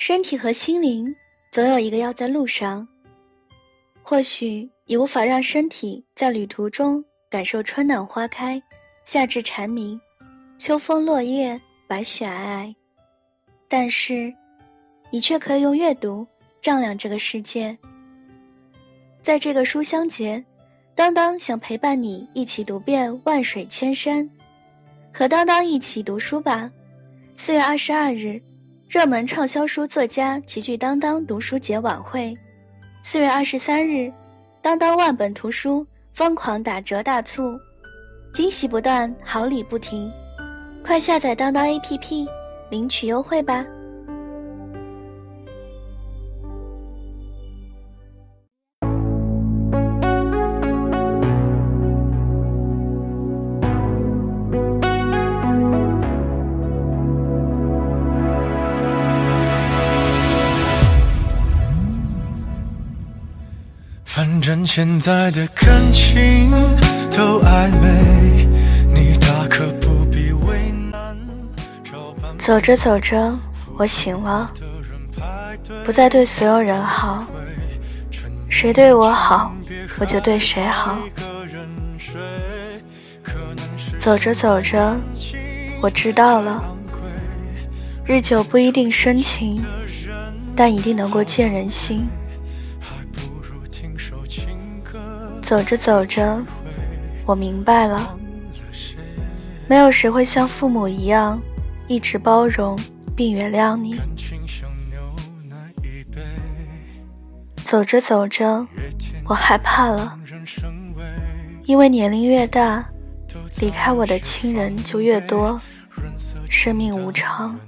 身体和心灵总有一个要在路上。或许你无法让身体在旅途中感受春暖花开、夏至蝉鸣、秋风落叶、白雪皑皑，但是，你却可以用阅读丈量这个世界。在这个书香节，当当想陪伴你一起读遍万水千山，和当当一起读书吧。四月二十二日。热门畅销书作家齐聚当当读书节晚会，四月二十三日，当当万本图书疯狂打折大促，惊喜不断，好礼不停，快下载当当 APP 领取优惠吧。现在的感情都暧昧，你大可不必为难。走着走着，我醒了，不再对所有人好，谁对我好，我就对谁好。走着走着，我知道了，日久不一定深情，但一定能够见人心。走着走着，我明白了，没有谁会像父母一样一直包容并原谅你。走着走着，我害怕了，因为年龄越大，离开我的亲人就越多，生命无常。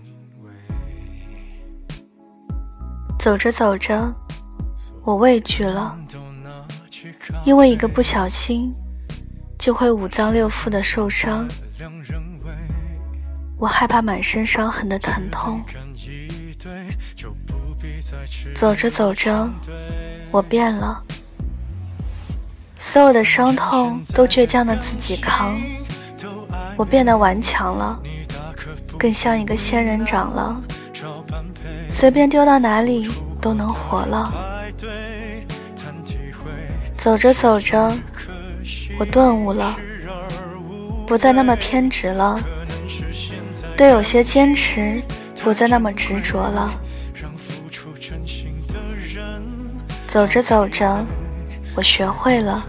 走着走着，我畏惧了。因为一个不小心，就会五脏六腑的受伤。我害怕满身伤痕的疼痛。走着走着，我变了，所有的伤痛都倔强的自己扛。我变得顽强了，更像一个仙人掌了，随便丢到哪里都能活了。走着走着，我顿悟了，不再那么偏执了，对有些坚持不再那么执着了。走着走着，我学会了，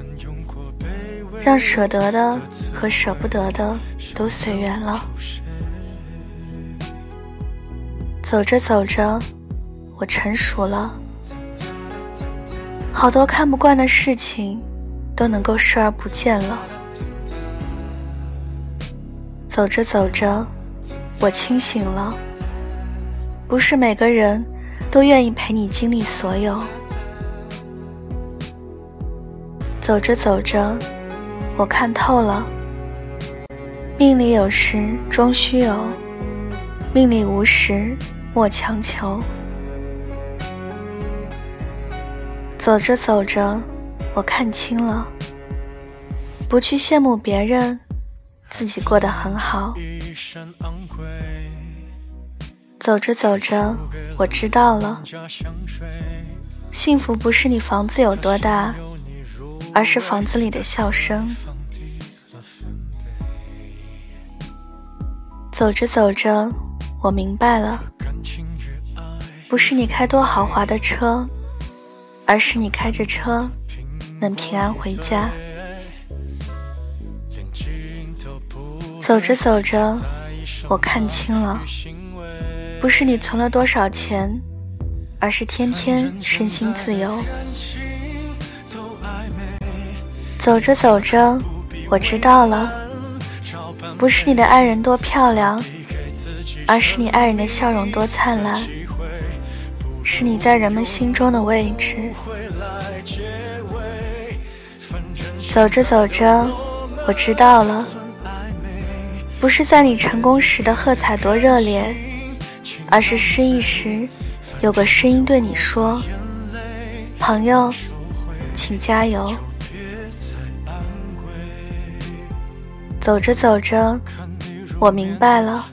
让舍得的和舍不得的都随缘了。走着走着，我成熟了。好多看不惯的事情，都能够视而不见了。走着走着，我清醒了。不是每个人都愿意陪你经历所有。走着走着，我看透了。命里有时终须有，命里无时莫强求。走着走着，我看清了，不去羡慕别人，自己过得很好。走着走着，我知道了，幸福不是你房子有多大，而是房子里的笑声。走着走着，我明白了，不是你开多豪华的车。而是你开着车能平安回家。走着走着，我看清了，不是你存了多少钱，而是天天身心自由。走着走着，我知道了，不是你的爱人多漂亮，而是你爱人的笑容多灿烂。是你在人们心中的位置。走着走着，我知道了，不是在你成功时的喝彩多热烈，而是失意时，有个声音对你说：“朋友，请加油。”走着走着，我明白了，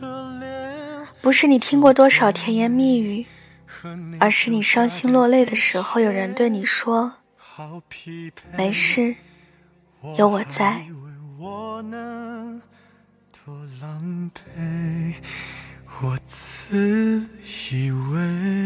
不是你听过多少甜言蜜语。而是你伤心落泪的时候，有人对你说：“没事，有我在。”我自以为。